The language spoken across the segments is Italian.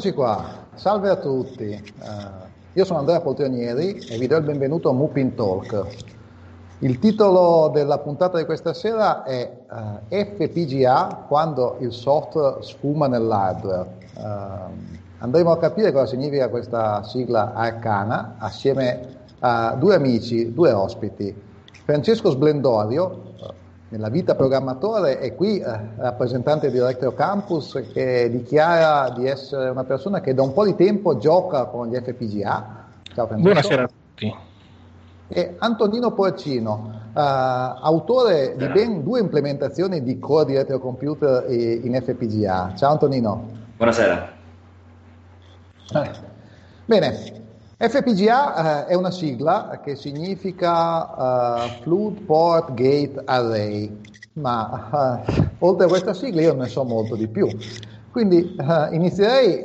Eccoci qua, salve a tutti. Uh, io sono Andrea Poltrionieri e vi do il benvenuto a Mupin Talk. Il titolo della puntata di questa sera è uh, FPGA quando il software sfuma nell'hardware. Uh, andremo a capire cosa significa questa sigla arcana assieme a due amici, due ospiti. Francesco Splendorio, nella vita programmatore e qui eh, rappresentante di Electro Campus che dichiara di essere una persona che da un po' di tempo gioca con gli FPGA. Ciao Buonasera a tutti. E Antonino Porcino, eh, autore di ben due implementazioni di core di retrocomputer in FPGA. Ciao Antonino. Buonasera. Eh. Bene, FPGA eh, è una sigla che significa uh, Fluid Port Gate Array, ma uh, oltre a questa sigla io ne so molto di più. Quindi uh, inizierei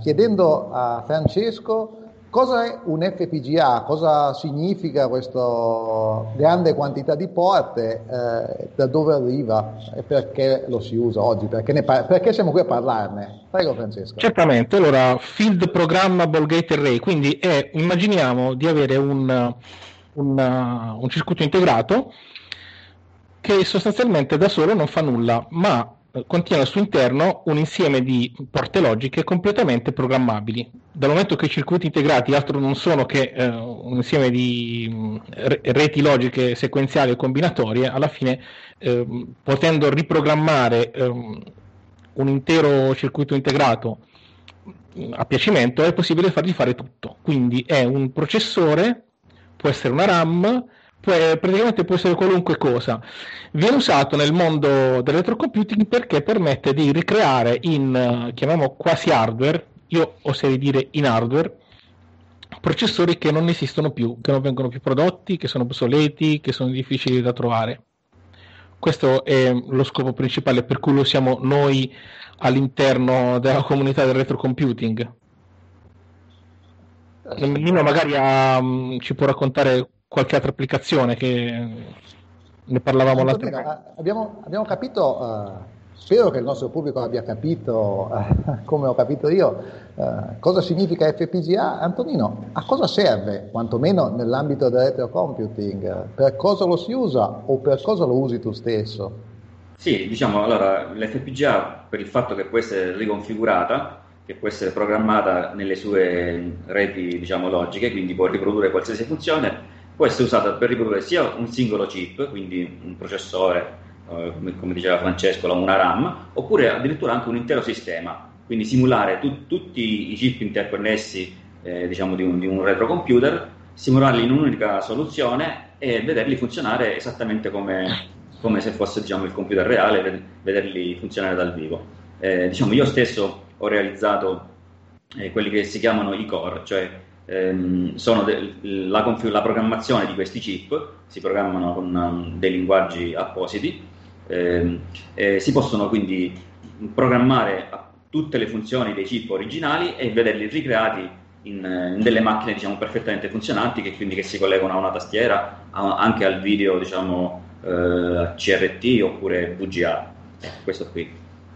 chiedendo a Francesco Cosa è un FPGA? Cosa significa questa grande quantità di porte? Eh, da dove arriva e perché lo si usa oggi? Perché, par- perché, siamo qui a parlarne? Prego Francesco. Certamente, allora Field Programmable Gate Array, quindi è, immaginiamo di avere un, un, un circuito integrato che sostanzialmente da solo non fa nulla, ma contiene al suo interno un insieme di porte logiche completamente programmabili. Dal momento che i circuiti integrati altro non sono che eh, un insieme di mh, reti logiche sequenziali o combinatorie, alla fine eh, potendo riprogrammare eh, un intero circuito integrato a piacimento è possibile fargli fare tutto. Quindi è un processore, può essere una RAM, praticamente può essere qualunque cosa. Viene usato nel mondo dell'electrocomputing perché permette di ricreare in, uh, chiamiamo quasi hardware, io oserei dire in hardware, processori che non esistono più, che non vengono più prodotti, che sono obsoleti, che sono difficili da trovare. Questo è lo scopo principale per cui lo siamo noi all'interno della comunità del retrocomputing. Nino magari ha, um, ci può raccontare qualche altra applicazione che ne parlavamo l'altra volta. Abbiamo, abbiamo capito, uh, spero che il nostro pubblico abbia capito, uh, come ho capito io, uh, cosa significa FPGA. Antonino, a cosa serve, quantomeno nell'ambito del retrocomputing? Per cosa lo si usa o per cosa lo usi tu stesso? Sì, diciamo, allora, l'FPGA per il fatto che può essere riconfigurata che può essere programmata nelle sue reti diciamo, logiche, quindi può riprodurre qualsiasi funzione, può essere usata per riprodurre sia un singolo chip, quindi un processore, eh, come, diceva Francesco, una RAM, oppure addirittura anche un intero sistema, quindi simulare tu, tutti i chip interconnessi eh, diciamo di un, di un retrocomputer, simularli in un'unica soluzione e vederli funzionare esattamente come, come se fosse diciamo, il computer reale, vederli funzionare dal vivo. Eh, diciamo, io stesso ho realizzato eh, quelli che si chiamano i core, cioè ehm, de- la, conf- la, programmazione di questi chip, si programmano con um, dei linguaggi appositi, ehm, eh, si possono quindi programmare tutte le funzioni dei chip originali e vederli ricreati in, in delle macchine diciamo, perfettamente funzionanti che quindi che si collegano a una tastiera, a, anche al video diciamo, eh, CRT oppure VGA. Eh, questo qui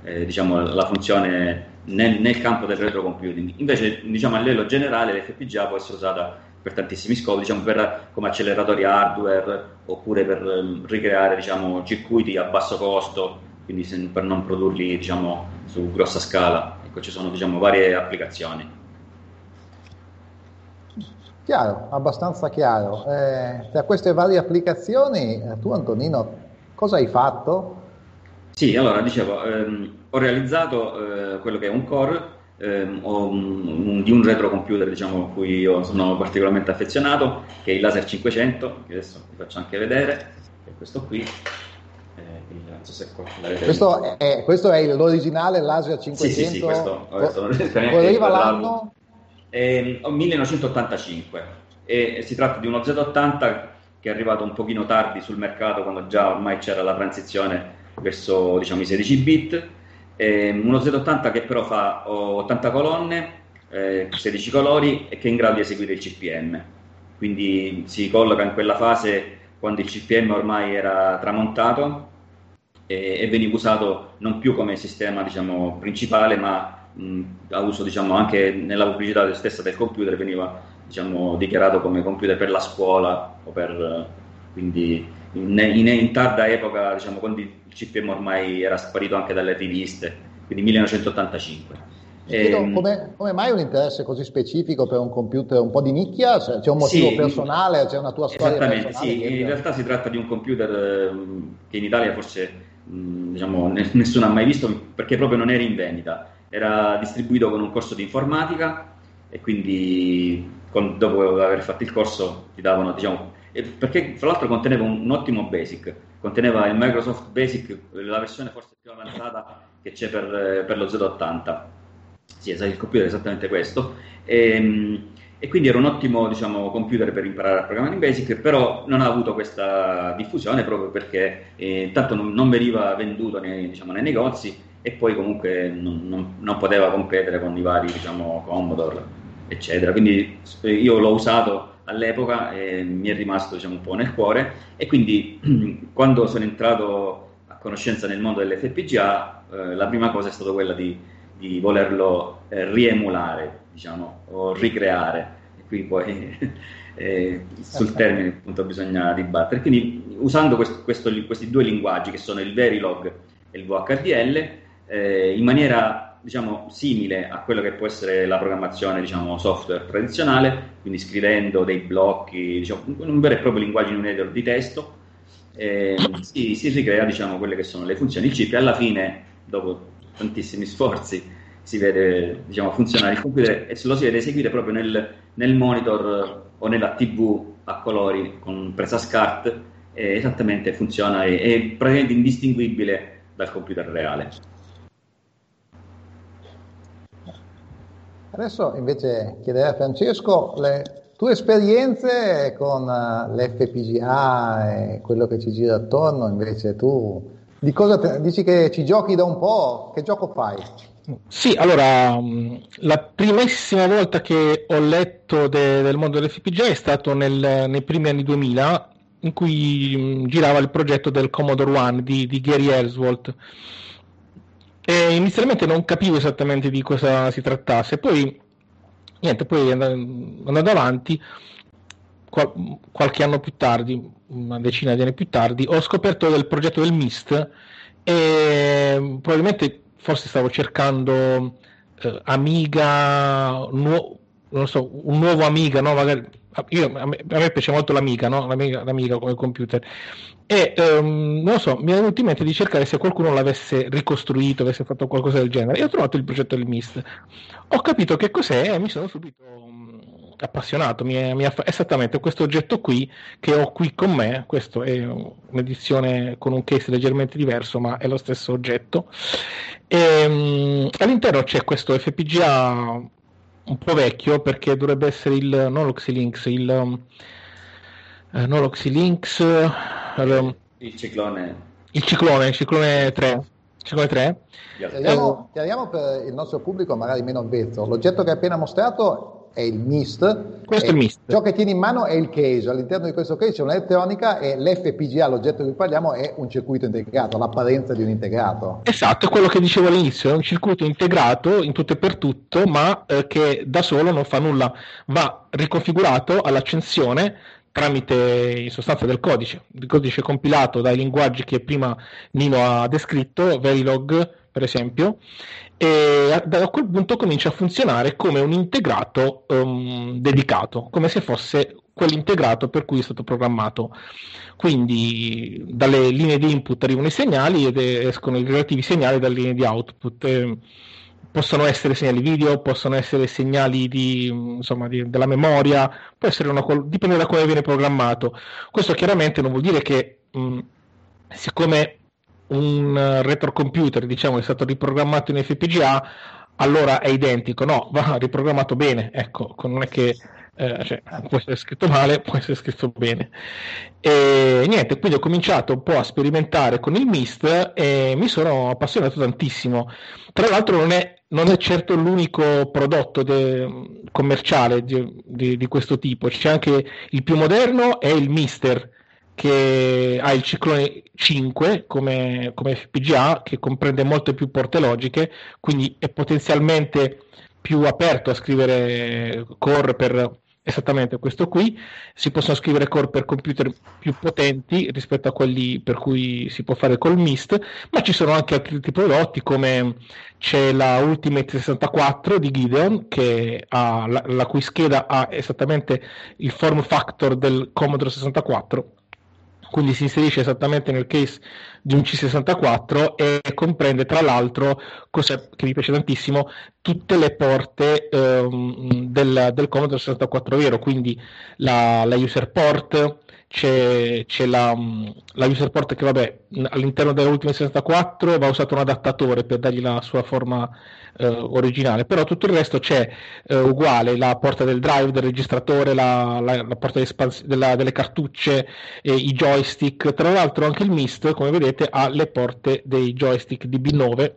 eh, diciamo, la funzione nel, nel, campo del retrocomputing. Invece, diciamo, a livello generale, l'FPGA può essere usata per tantissimi scopi, diciamo, per, come acceleratori hardware oppure per um, ricreare diciamo, circuiti a basso costo, quindi se, per non produrli diciamo, su grossa scala. Ecco, ci sono diciamo, varie applicazioni. Chiaro, abbastanza chiaro. Eh, tra queste varie applicazioni, eh, tu Antonino, cosa hai fatto? Sì, allora dicevo, ehm, ho realizzato eh, quello che è un core ehm, un, di un retrocomputer diciamo, a cui io sono particolarmente affezionato, che è il Laser 500, che adesso vi faccio anche vedere, è questo qui. Eh, so questo, è, questo è l'originale Laser 500? Sì, sì, sì questo, questo arriva l'anno? Eh, 1985 e si tratta di uno Z80 che è arrivato un pochino tardi sul mercato quando già ormai c'era la transizione verso diciamo, i 16 bit, eh, uno Z80 che però fa 80 colonne, eh, 16 colori e che è in grado di eseguire il CPM. Quindi si colloca in quella fase quando il CPM ormai era tramontato e, e veniva usato non più come sistema diciamo, principale, ma mh, a uso diciamo, anche nella pubblicità stessa del computer veniva diciamo, dichiarato come computer per la scuola o per quindi in, in, in tarda epoca diciamo, quando il CPM ormai era sparito anche dalle riviste quindi 1985 Ehm... Come, come, mai un interesse così specifico per un computer un po' di nicchia? C'è un motivo sì, personale? C'è una tua storia Esattamente, sì. In realtà si tratta di un computer ehm, che in Italia forse diciamo, nessuno ha mai visto perché proprio non era in vendita. Era distribuito con un corso di informatica e quindi con, dopo aver fatto il corso ti davano, diciamo, perché fra l'altro conteneva un, un ottimo basic, conteneva il Microsoft Basic, la versione forse più avanzata che c'è per, per lo Z80 sì, il computer è esattamente questo. E, ehm, e quindi era un ottimo diciamo, computer per imparare a programmare in Basic, però non ha avuto questa diffusione proprio perché eh, intanto non, non, veniva venduto nei, diciamo, nei, negozi e poi comunque non, non, non poteva competere con i vari diciamo, Commodore, eccetera. Quindi eh, io l'ho usato all'epoca e mi è rimasto diciamo, un po' nel cuore e quindi quando sono entrato a conoscenza nel mondo dell'FPGA eh, la prima cosa è stata quella di di volerlo eh, riemulare, diciamo, o ricreare. E qui poi eh, sul termine appunto bisogna dibattere. Quindi usando questo, questo, questi due linguaggi che sono il Verilog e il VHDL, eh, in maniera diciamo, simile a quello che può essere la programmazione diciamo, software tradizionale, quindi scrivendo dei blocchi, diciamo, un vero e proprio linguaggio in un editor di testo, eh, si, si, ricrea diciamo, quelle che sono le funzioni. Il chip alla fine, dopo tantissimi sforzi si vede diciamo, funzionare il computer e lo si vede eseguire proprio nel, nel monitor o nella TV a colori con presa SCART e esattamente funziona, è, è praticamente indistinguibile dal computer reale. Adesso invece chiederei a Francesco le tue esperienze con eh, l'FPGA e quello che ci gira attorno, invece tu di cosa te, dici che ci giochi da un po'? Che gioco fai? Sì, allora, mm, la primissima volta che ho letto de, del mondo dell'FPGA è stato nel, nei primi anni 2000, in cui mm, girava il progetto del Commodore One di, di Gary Ellsworth. E inizialmente non capivo esattamente di cosa si trattasse, poi, niente, poi andando avanti, qual, qualche anno più tardi, una decina di anni più tardi, ho scoperto del progetto del MIST e probabilmente forse stavo cercando eh, Amiga, nuo- so, un nuovo Amiga, no? Magari, io, a, me, a, me, piace molto l'Amiga, no? l'Amiga, l'Amiga come computer. E um, non lo so, mi è venuto in mente di cercare se qualcuno l'avesse ricostruito, avesse fatto qualcosa del genere. E ho trovato il progetto del MIST. Ho capito che cos'è e mi sono subito appassionato, mi è, mi è, esattamente questo oggetto qui che ho qui con me, questo è un'edizione con un case leggermente diverso ma è lo stesso oggetto. E, um, all'interno c'è questo FPGA un po' vecchio perché dovrebbe essere il non l'Oxilinx, il um, eh, non l'Oxilinx um, il ciclone il ciclone, il ciclone 3 Ciclone 3 chiariamo, chiariamo per il nostro pubblico magari meno avvezzo. L'oggetto che hai appena mostrato è il MIST. Questo è il MIST. Ciò che tieni in mano è il case. All'interno di questo case c'è un'elettronica e l'FPGA, l'oggetto di cui parliamo, è un circuito integrato, l'apparenza di un integrato. Esatto, è quello che dicevo all'inizio, è un circuito integrato in tutto e per tutto, ma eh, che da solo non fa nulla, va riconfigurato all'accensione tramite in sostanza del codice, il codice compilato dai linguaggi che prima Nino ha descritto, Verilog per esempio, e da quel punto comincia a funzionare come un integrato um, dedicato, come se fosse quell'integrato per cui è stato programmato. Quindi dalle linee di input arrivano i segnali ed escono i relativi segnali dalle linee di output. Eh, possono essere segnali video, possono essere segnali di, insomma, di, della memoria, può essere una, dipende da come viene programmato. Questo chiaramente non vuol dire che mh, siccome un eh, retrocomputer diciamo è stato riprogrammato in FPGA allora è identico. No va riprogrammato bene ecco non è che eh, cioè, può essere scritto male può essere scritto bene. E niente quindi ho cominciato un po' a sperimentare con il MIST e mi sono appassionato tantissimo. Tra l'altro non è, non è certo l'unico prodotto de, commerciale di, di, di questo tipo. C'è anche il più moderno è il Mister che ha il ciclone 5 come, come FPGA, che comprende molte più porte logiche, quindi è potenzialmente più aperto a scrivere core per esattamente questo qui. Si possono scrivere core per computer più potenti rispetto a quelli per cui si può fare col MIST, ma ci sono anche altri prodotti come c'è la Ultimate 64 di Gideon la, la cui scheda ha esattamente il form factor del Commodore 64 quindi si inserisce esattamente nel case di un C64 e comprende tra l'altro, cosa che mi piace tantissimo, tutte le porte ehm, del, del, Commodore 64 vero, quindi la, la user port, c'è, c'è la, la, user port che vabbè all'interno dell'ultima 64 va usato un adattatore per dargli la sua forma eh, originale, però tutto il resto c'è eh, uguale, la porta del drive, del registratore, la, la, la porta della, delle cartucce, eh, i joystick, tra l'altro anche il MIST, come vedete, ha le porte dei joystick DB9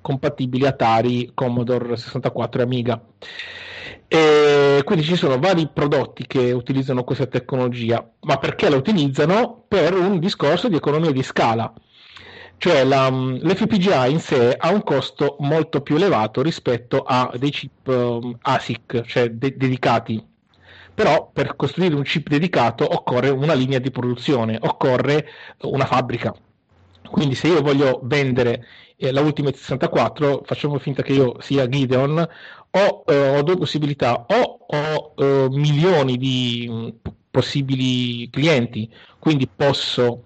compatibili Atari, Commodore 64 e Amiga. E quindi ci sono vari prodotti che utilizzano questa tecnologia, ma perché la utilizzano? Per un discorso di economia di scala cioè la, l'FPGA in sé ha un costo molto più elevato rispetto a dei chip um, ASIC, cioè de- dedicati. Però per costruire un chip dedicato occorre una linea di produzione, occorre una fabbrica. Quindi se io voglio vendere eh, la Ultimate 64, facciamo finta che io sia Gideon, ho, eh, ho due possibilità, o ho eh, milioni di mh, possibili clienti, quindi posso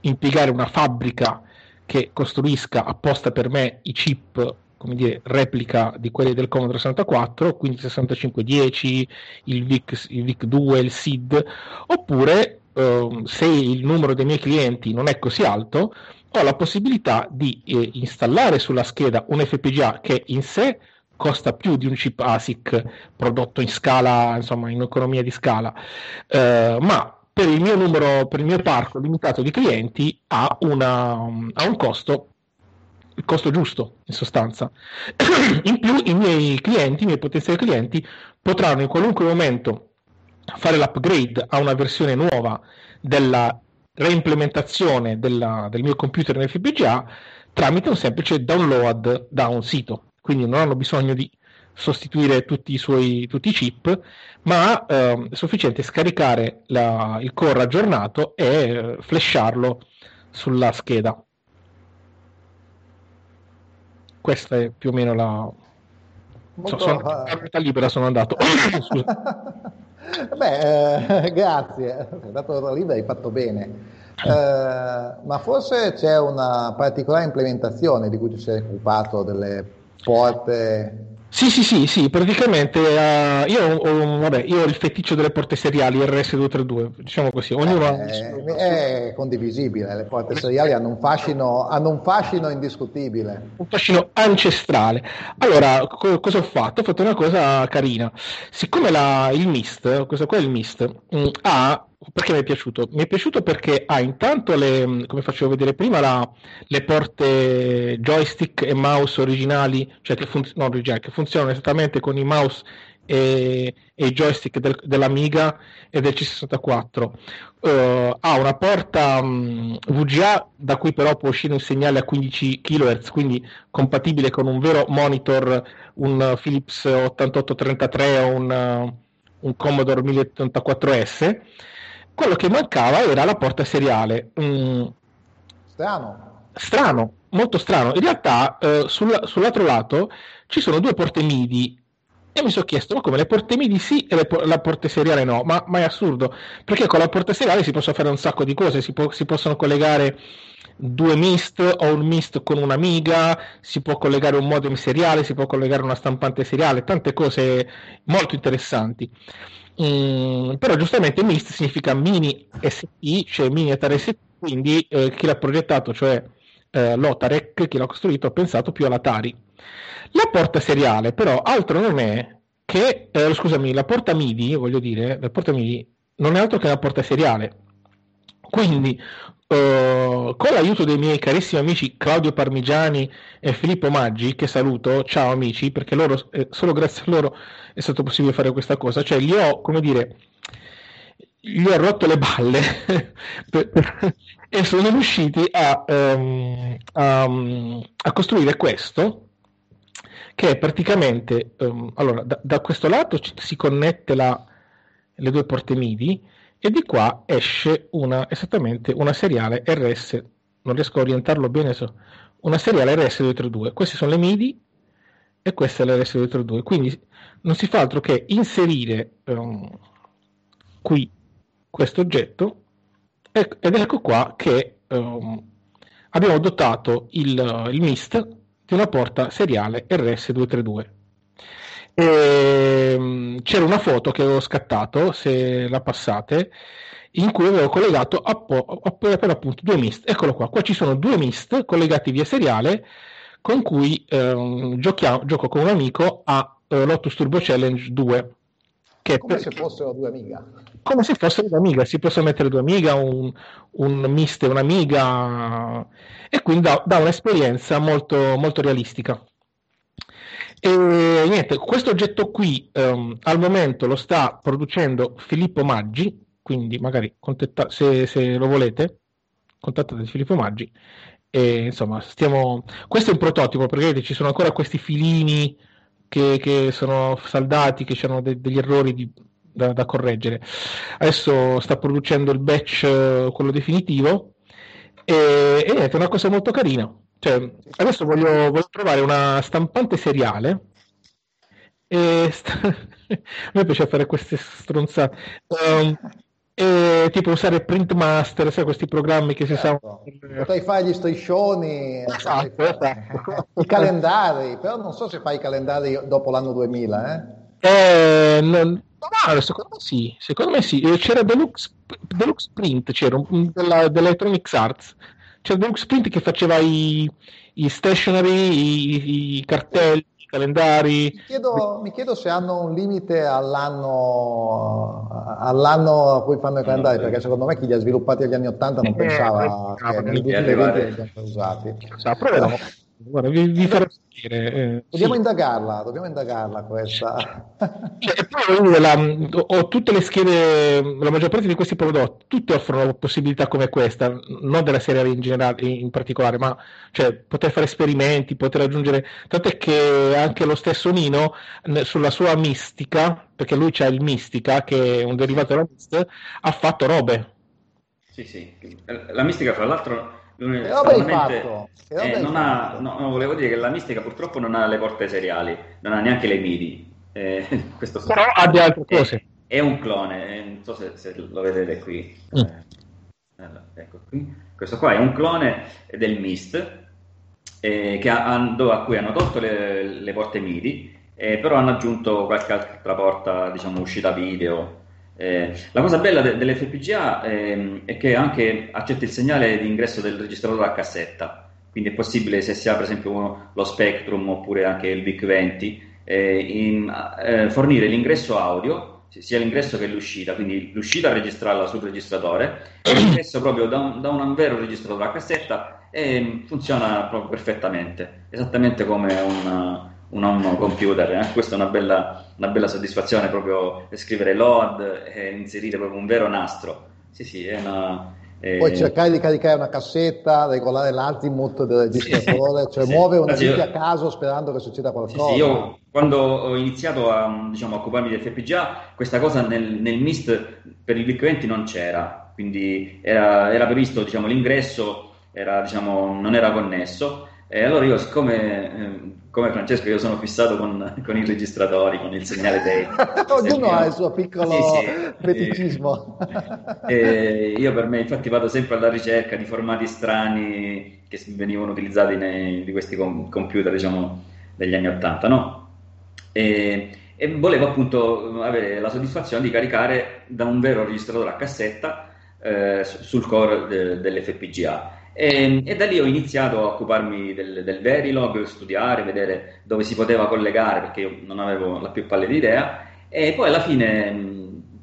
impiegare una fabbrica che costruisca apposta per me i chip come dire, replica di quelli del Commodore 64, quindi 6510, il VIC, il VIC 2, il SID, oppure eh, se il numero dei miei clienti non è così alto, ho la possibilità di eh, installare sulla scheda un FPGA che in sé costa più di un chip ASIC prodotto in scala, insomma in economia di scala, eh, ma per il mio numero, per il mio parco limitato di clienti ha, una, ha un costo il costo giusto in sostanza. In più i miei clienti, i miei potenziali clienti potranno in qualunque momento fare l'upgrade a una versione nuova della reimplementazione della, del mio computer in FPGA tramite un semplice download da un sito. Quindi non hanno bisogno di sostituire tutti i suoi tutti i chip, ma eh, è sufficiente scaricare la, il core aggiornato e eh, flasharlo sulla scheda. Questa è più o meno la... Molto... So, sono a libera sono andato. Beh, eh, grazie, sei dato la libera hai fatto bene. Eh, ma forse c'è una particolare implementazione di cui ti sei occupato delle porte sì, sì, sì, sì, praticamente uh, io, ho, vabbè, io, ho, il feticcio delle porte seriali RS232, diciamo così, ognuno eh, ha... È condivisibile, le porte seriali hanno un, fascino, hanno un fascino indiscutibile. Un fascino ancestrale. Allora, co- cosa ho fatto? Ho fatto una cosa carina. Siccome la, il MIST, questo qua è il MIST, mh, mm, ha perché mi è piaciuto? Mi è piaciuto perché ha intanto le, come facevo vedere prima, la, le porte joystick e mouse originali, cioè che, fun- no, originali, che funzionano esattamente con i mouse e, e i joystick del, dell'Amiga e del C64. Uh, ha una porta um, VGA da cui però può uscire un segnale a 15 kHz, quindi compatibile con un vero monitor, un Philips 8833 o un, uh, un Commodore 1084S quello che mancava era la porta seriale. Mm. Strano. Strano, molto strano. In realtà eh, sul, sull'altro lato ci sono due porte MIDI e mi sono chiesto, ma come le porte MIDI sì e le, la porta seriale no? Ma, ma, è assurdo, perché con la porta seriale si possono fare un sacco di cose, si, può, si possono collegare due MIST o un MIST con un'Amiga, si può collegare un modem seriale, si può collegare una stampante seriale, tante cose molto interessanti. Mm, però giustamente MIST significa mini ST, cioè mini Atari ST, quindi eh, chi l'ha progettato, cioè eh, l'Otarec, chi l'ha costruito, ha pensato più all'Atari. La porta seriale però altro non è che, eh, scusami, la porta MIDI, voglio dire, la porta MIDI non è altro che una porta seriale. Quindi Uh, con l'aiuto dei miei carissimi amici Claudio Parmigiani e Filippo Maggi, che saluto, ciao amici, perché loro, eh, solo grazie a loro è stato possibile fare questa cosa, cioè li ho, come dire, gli ho rotto le balle e sono riusciti a, um, a, a, costruire questo che è praticamente um, allora da, da, questo lato si connette la, le due porte MIDI e di qua esce una, esattamente una seriale RS non riesco a orientarlo bene una seriale RS232 queste sono le MIDI e questa è la RS232 quindi non si fa altro che inserire um, qui questo oggetto ed ecco qua che um, abbiamo dotato il, il MIST di una porta seriale RS232 e, um, c'era una foto che avevo scattato se la passate in cui avevo collegato a po- a per appunto due MIST. Eccolo qua, qua ci sono due MIST collegati via seriale con cui um, giochiamo, gioco con un amico a uh, Lotus Turbo Challenge 2 che come per... se fossero due amiga. Come se fossero due amiga. Si possono mettere due amiga un, un miste un'amiga e quindi dà, dà un'esperienza molto, molto realistica e niente, questo oggetto qui um, al momento lo sta producendo Filippo Maggi, quindi magari contetta- se, se, lo volete, contattate Filippo Maggi. E, insomma, stiamo... questo è un prototipo perché vedete, ci sono ancora questi filini che, che sono saldati, che hanno de- degli errori di, da, da, correggere. Adesso sta producendo il batch, uh, quello definitivo, e, e niente, è una cosa molto carina. Cioè, adesso voglio, voglio trovare una stampante seriale. E st- a me piace fare queste stronzate. Um, e tipo usare Printmaster, sai questi programmi che si certo. sa. Potrei fare gli striscioni, esatto, esatto. i calendari, però non so se fai i calendari dopo l'anno 2000. Eh? Eh, non, no, secondo me sì, secondo me sì. Eh, c'era Deluxe, Deluxe Print, c'era un, della, dell'Electronics Arts, c'era Deluxe Print che faceva i, i stationery, i, i cartelli, calendari. Mi chiedo, mi chiedo, se hanno un limite all'anno, all'anno a cui fanno i calendari, perché secondo me chi li ha sviluppati negli anni 80 non eh, pensava eh, che nel 2020 li abbiano usati. Sa, proveremo. Guarda, vi, vi farò sentire. Eh, dobbiamo sì. indagarla, dobbiamo indagarla questa. Cioè, e poi la, ho tutte le schede, la maggior parte di questi prodotti, tutte offrono possibilità come questa, non della serie in generale, in particolare, ma cioè, poter fare esperimenti, poter aggiungere, tant'è che anche lo stesso Nino, sulla sua mistica, perché lui c'ha il mistica, che è un derivato della mist, ha fatto robe. Sì, sì, la mistica fra l'altro che roba hai fatto? Eh, ha, no, no, volevo dire che la mistica purtroppo non ha le porte seriali, non ha neanche le MIDI. Eh, questo Però ha di altre cose. È, è un clone, eh, non so se, se, lo vedete qui. Mm. Eh, ecco qui. Questo qua è un clone del MIST eh, ha, a cui hanno tolto le, le porte MIDI, eh, però hanno aggiunto qualche altra porta, diciamo, uscita video eh, la cosa bella de- dell'FPGA eh, è che anche accetta il segnale di ingresso del registratore a cassetta, quindi è possibile se si ha per esempio lo Spectrum oppure anche il VIC-20 eh, in, eh, fornire l'ingresso audio, sia l'ingresso che l'uscita, quindi l'uscita registrarla sul registratore e l'ingresso proprio da un, da un vero registratore a cassetta e funziona proprio perfettamente, esattamente come un un home computer, eh? questa è una bella, una bella, soddisfazione proprio scrivere load e inserire proprio un vero nastro. Sì, sì, è una... Eh... Poi cercare di caricare una cassetta, regolare l'azimut del registratore, sì, cioè sì. muovere una vita a caso sperando che succeda qualcosa. Sì, io quando ho iniziato a diciamo, occuparmi di FPGA, questa cosa nel, nel MIST per il VIC-20 non c'era, quindi era, era previsto diciamo, l'ingresso, era, diciamo, non era connesso e allora io, siccome eh, come Francesco, io sono fissato con, con i registratori, con il segnale dei. Ognuno ha il suo piccolo sì, sì. feticismo. E, e io per me, infatti, vado sempre alla ricerca di formati strani che venivano utilizzati nei, di questi com- computer, diciamo, degli anni 80, no? E, e volevo appunto avere la soddisfazione di caricare da un vero registratore a cassetta eh, sul core de- dell'FPGA e, ehm, e, da lì ho iniziato a occuparmi del, del Verilog, studiare, vedere dove si poteva collegare, perché io non avevo la più pallida idea. E poi alla fine,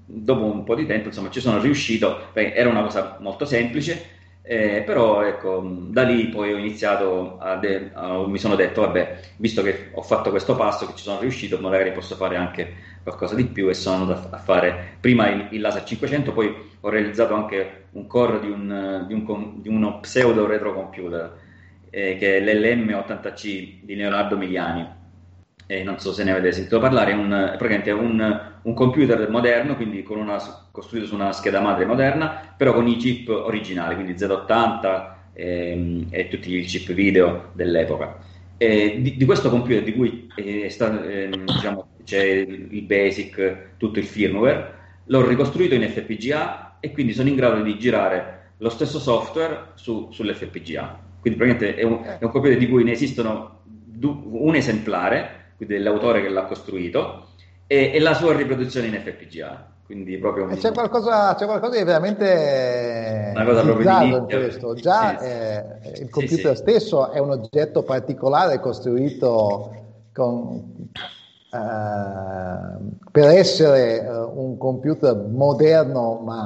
dopo un po' di tempo, insomma, ci sono riuscito, perché era una cosa molto semplice. Eh, però ecco, da lì poi ho iniziato, a de- a, mi sono detto, vabbè, visto che ho fatto questo passo, che ci sono riuscito, magari posso fare anche qualcosa di più e sono andato a fare prima il, il laser 500, poi ho realizzato anche un core di, un, di, un, di uno pseudo retrocomputer, eh, che è l'LM80C di Leonardo Miliani eh, non so se ne avete sentito parlare, è un, praticamente un, un computer moderno, quindi una, costruito su una scheda madre moderna, però con i chip originali, quindi Z80 ehm, e tutti i chip video dell'epoca. E di, di, questo computer di cui è eh, diciamo, c'è il basic, tutto il firmware, l'ho ricostruito in FPGA e quindi sono in grado di girare lo stesso software su, sull'FPGA. Quindi praticamente è un, è un computer di cui ne esistono un esemplare quindi dell'autore che l'ha costruito, e, e la sua riproduzione in FPGA. Quindi proprio un... c'è, qualcosa, c'è qualcosa di veramente una cosa proprio di in questo. Già sì, eh, il computer sì, stesso è un oggetto particolare costruito con, per essere eh, un computer moderno ma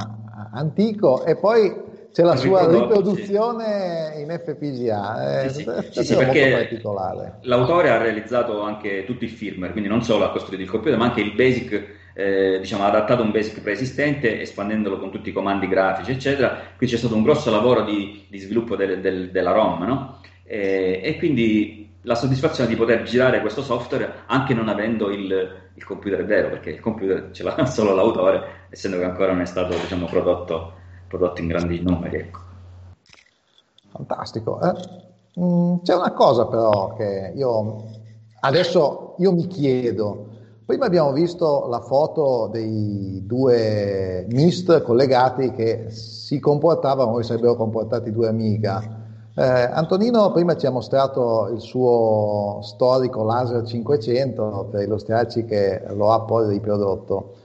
antico e poi c'è la sua riproduzione sì. in FPGA, è, sì, sì, sì, molto particolare. L'autore ha realizzato anche tutto il firmware, quindi non solo ha costruito il computer, ma anche il basic, eh, diciamo, ha adattato un basic preesistente, espandendolo con tutti i comandi grafici, eccetera. Quindi c'è stato un grosso lavoro di, di sviluppo del, del, della ROM, no? e, e quindi la soddisfazione di poter girare questo software anche non avendo il, il computer vero, perché il computer ce l'ha solo l'autore, essendo che ancora non è stato diciamo, prodotto prodotti in grandi numeri. Ecco. Fantastico. Eh? Mm, c'è una cosa però che io adesso io mi chiedo. Prima abbiamo visto la foto dei due MIST collegati che si comportavano come sarebbero comportati due amiga. Eh, Antonino prima ci ha mostrato il suo storico laser 500 per illustrarci che lo ha poi riprodotto.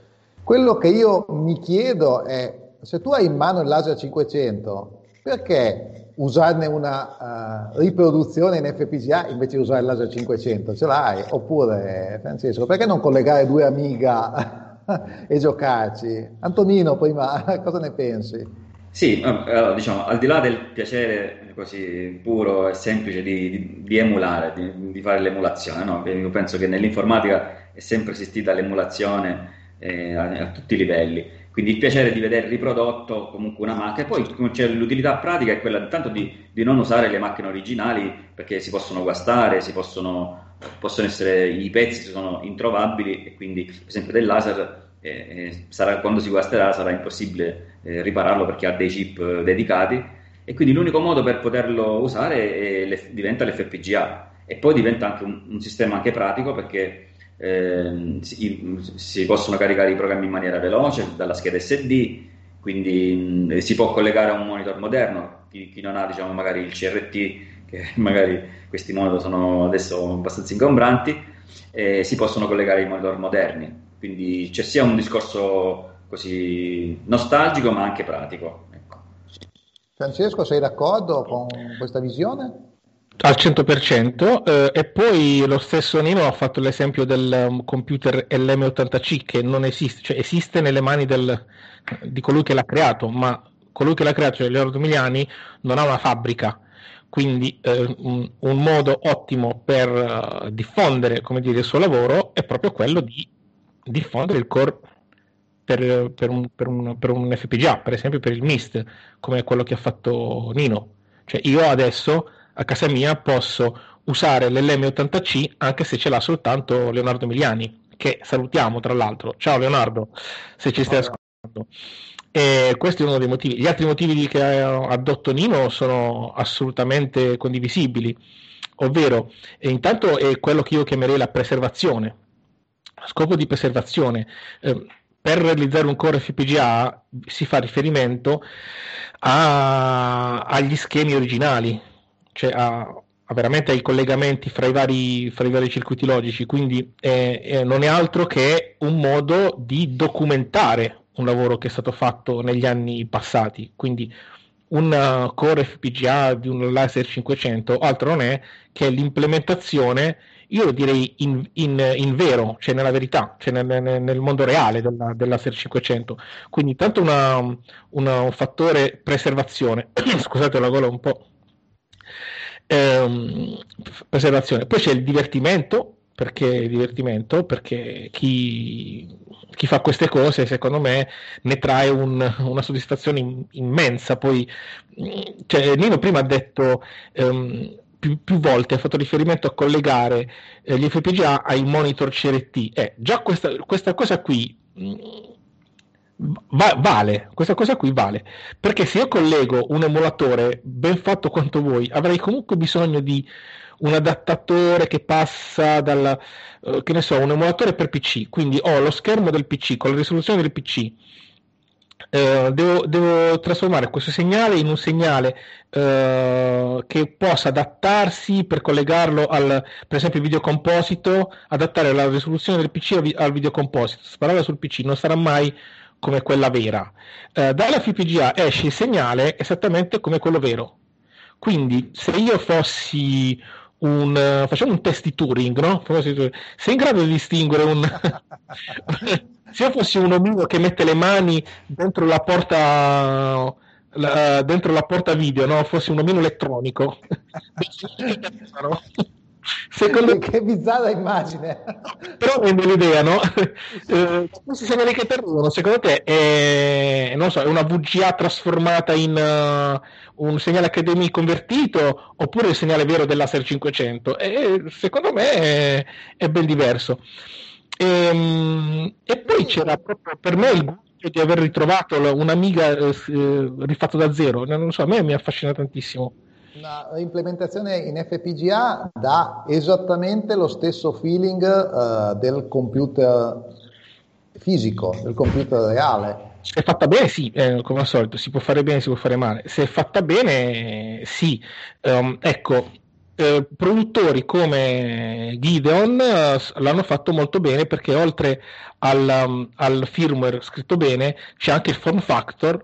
Quello che io mi chiedo è se tu hai in mano il laser 500, perché usarne una uh, riproduzione in FPGA invece di usare il laser 500? Ce l'hai? Oppure, Francesco, perché non collegare due amiga e giocarci? Antonino, prima, cosa ne pensi? Sì, allora, diciamo, al di là del piacere così puro e semplice di, di, di emulare, di, di, fare l'emulazione, no? io penso che nell'informatica è sempre esistita l'emulazione eh, a, a tutti i livelli quindi il piacere di vedere riprodotto comunque una macchina. Poi c'è l'utilità pratica è quella intanto di, di, non usare le macchine originali perché si possono guastare, si possono, possono essere, i pezzi sono introvabili e quindi per esempio del laser eh, eh, sarà, quando si guasterà sarà impossibile eh, ripararlo perché ha dei chip dedicati e quindi l'unico modo per poterlo usare è, diventa l'FPGA e poi diventa anche un, un sistema anche pratico perché eh, si, si, possono caricare i programmi in maniera veloce dalla scheda SD, quindi mm, si può collegare a un monitor moderno. Chi, chi, non ha diciamo, magari il CRT, che magari questi monitor sono adesso abbastanza ingombranti, eh, si possono collegare ai monitor moderni. Quindi c'è sia un discorso così nostalgico ma anche pratico. Ecco. Francesco, sei d'accordo con questa visione? Al 100% eh, e poi lo stesso Nino ha fatto l'esempio del um, computer LM80C che non esiste, cioè esiste nelle mani del, di colui che l'ha creato, ma colui che l'ha creato, cioè Leonardo Miliani, non ha una fabbrica, quindi eh, un, un, modo ottimo per uh, diffondere dire, il suo lavoro è proprio quello di diffondere il core per, per, un, per, un, per un FPGA, per esempio per il MIST, come quello che ha fatto Nino. Cioè io adesso a casa mia posso usare l'LM80C anche se ce l'ha soltanto Leonardo Miliani, che salutiamo tra l'altro. Ciao Leonardo, se ci stai ascoltando. E questo è uno dei motivi. Gli altri motivi che ha addotto Nino sono assolutamente condivisibili, ovvero intanto è quello che io chiamerei la preservazione. Scopo di preservazione. Eh, per realizzare un core FPGA si fa riferimento a, agli schemi originali, cioè a, a veramente ai collegamenti fra i vari, fra i vari circuiti logici, quindi eh, eh, non è altro che un modo di documentare un lavoro che è stato fatto negli anni passati, quindi un core FPGA di un laser 500 altro non è che l'implementazione io direi in, in, in vero, cioè nella verità, cioè nel, nel mondo reale della, della Ser 500. Quindi tanto una, una, un fattore preservazione, scusate la gola un po', ehm, preservazione. Poi c'è il divertimento, perché divertimento, perché chi, chi, fa queste cose, secondo me, ne trae un, una soddisfazione immensa. Poi, cioè, Nino prima ha detto. Um, più, più, volte ha fatto riferimento a collegare eh, gli FPGA ai monitor CRT. Eh, già questa, questa cosa qui mh, mm, va, vale, questa cosa qui vale, perché se io collego un emulatore ben fatto quanto vuoi, avrei comunque bisogno di un adattatore che passa dal, uh, che ne so, un emulatore per PC, quindi ho lo schermo del PC con la risoluzione del PC, Uh, devo, devo, trasformare questo segnale in un segnale uh, che possa adattarsi per collegarlo al, per esempio, il videocomposito, adattare la risoluzione del PC al, al videocomposito. Sparare sul PC non sarà mai come quella vera. Uh, dalla FPGA esce il segnale esattamente come quello vero. Quindi, se io fossi un, facciamo un test di Turing, no? Sei in grado di distinguere un, se io fossi un omino che mette le mani dentro la porta la, dentro la porta video, no? Fossi un omino elettronico. Secondo... Che bizzarra immagine. Però rende l'idea, no? Eh, questi segnali che perdono, secondo te è, non so, è una VGA trasformata in uh, un segnale HDMI convertito oppure il segnale vero dell'Acer 500? E, secondo me è, è ben diverso. E, ehm, e poi c'era proprio per me il gusto di aver ritrovato un'amiga eh, eh, rifatto da zero. Non so, a me mi affascina tantissimo. Una implementazione in FPGA dà esattamente lo stesso feeling uh, del computer fisico, del computer reale. Se è fatta bene, sì, eh, come al solito, si può fare bene, si può fare male. Se è fatta bene, sì. Um, ecco, eh, produttori come Gideon eh, l'hanno fatto molto bene perché oltre al, um, al, firmware scritto bene c'è anche il form factor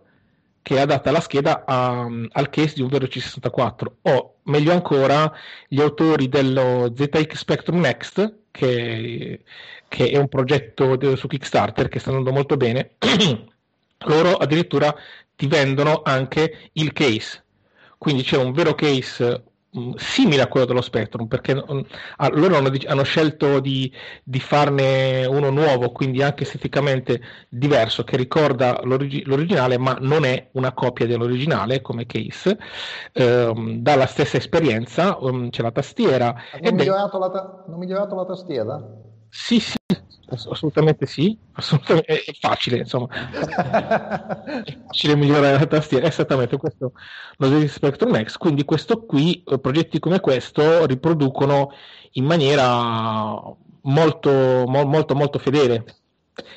che adatta la scheda a, um, al case di un vero C64 o meglio ancora gli autori dello ZX Spectrum Next che, che è un progetto de, su Kickstarter che sta andando molto bene loro addirittura ti vendono anche il case. Quindi c'è un vero case simile a quello dello Spectrum perché mm, loro hanno, hanno scelto di, di, farne uno nuovo quindi anche esteticamente diverso che ricorda l'origi- l'originale ma non è una copia dell'originale come case. Ehm, dalla stessa esperienza um, c'è la tastiera. Hanno migliorato, la ta- migliorato la tastiera? sì sì assolutamente sì, assolutamente, è, facile, insomma, è facile migliorare la tastiera, esattamente questo lo ZX Spectrum X, quindi questo qui, eh, progetti come questo riproducono in maniera molto, mo, molto, molto fedele.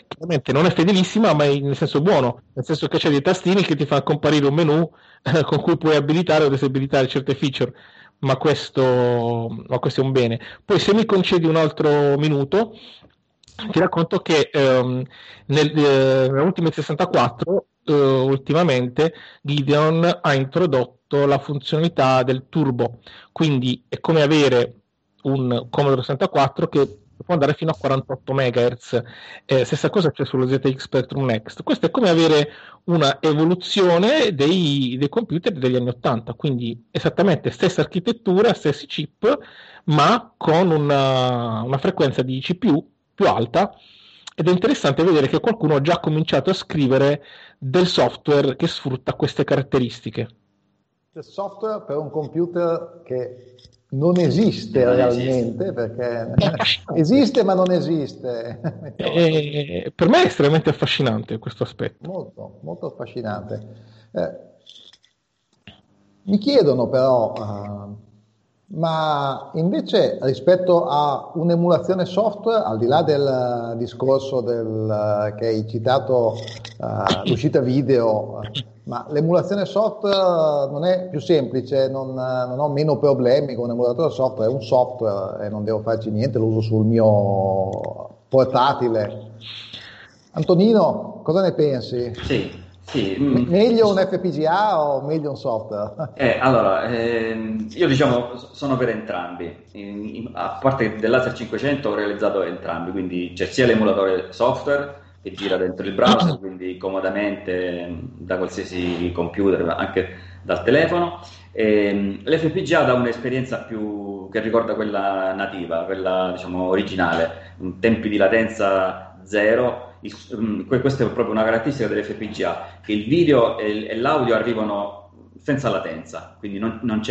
Chiaramente non è fedelissima, ma nel senso buono, nel senso che c'è dei tastini che ti fa comparire un menu eh, con cui puoi abilitare o disabilitare certe feature ma questo, ma questo, è un bene. Poi se mi concedi un altro minuto, ti racconto che ehm, nel, eh, nell'ultimo 64 eh, ultimamente Gideon ha introdotto la funzionalità del turbo. Quindi è come avere un Commodore 64 che può andare fino a 48 MHz eh, stessa cosa c'è sullo ZX Spectrum Next. Questo è come avere una evoluzione dei, dei computer degli anni 80 quindi esattamente stessa architettura stessi chip ma con una, una frequenza di CPU più alta ed è interessante vedere che qualcuno ha già cominciato a scrivere del software che sfrutta queste caratteristiche. Del software per un computer che non esiste non realmente, esiste. perché esiste ma non esiste. E, per me è estremamente affascinante questo aspetto. Molto, molto affascinante. Eh, mi chiedono però, uh, ma invece rispetto a un'emulazione software, al di là del discorso del, che hai citato, uh, l'uscita video, ma l'emulazione software non è più semplice, non, non, ho meno problemi con un software, è un software e non devo farci niente, lo uso sul mio portatile. Antonino, cosa ne pensi? Sì, Sì, mm. meglio un FPGA o meglio un software? Eh, allora, ehm, io diciamo sono per entrambi. In, in, a parte dell'Acer 500 ho realizzato entrambi, quindi c'è sia l'emulatore software che gira dentro il browser, quindi comodamente da qualsiasi computer, anche dal telefono. E, ehm, L'FPGA dà un'esperienza più che ricorda quella nativa, quella diciamo originale, tempi di latenza zero il, mm, questa è proprio una caratteristica dell'FPGA, che il video e, e l'audio arrivano senza latenza, quindi non, non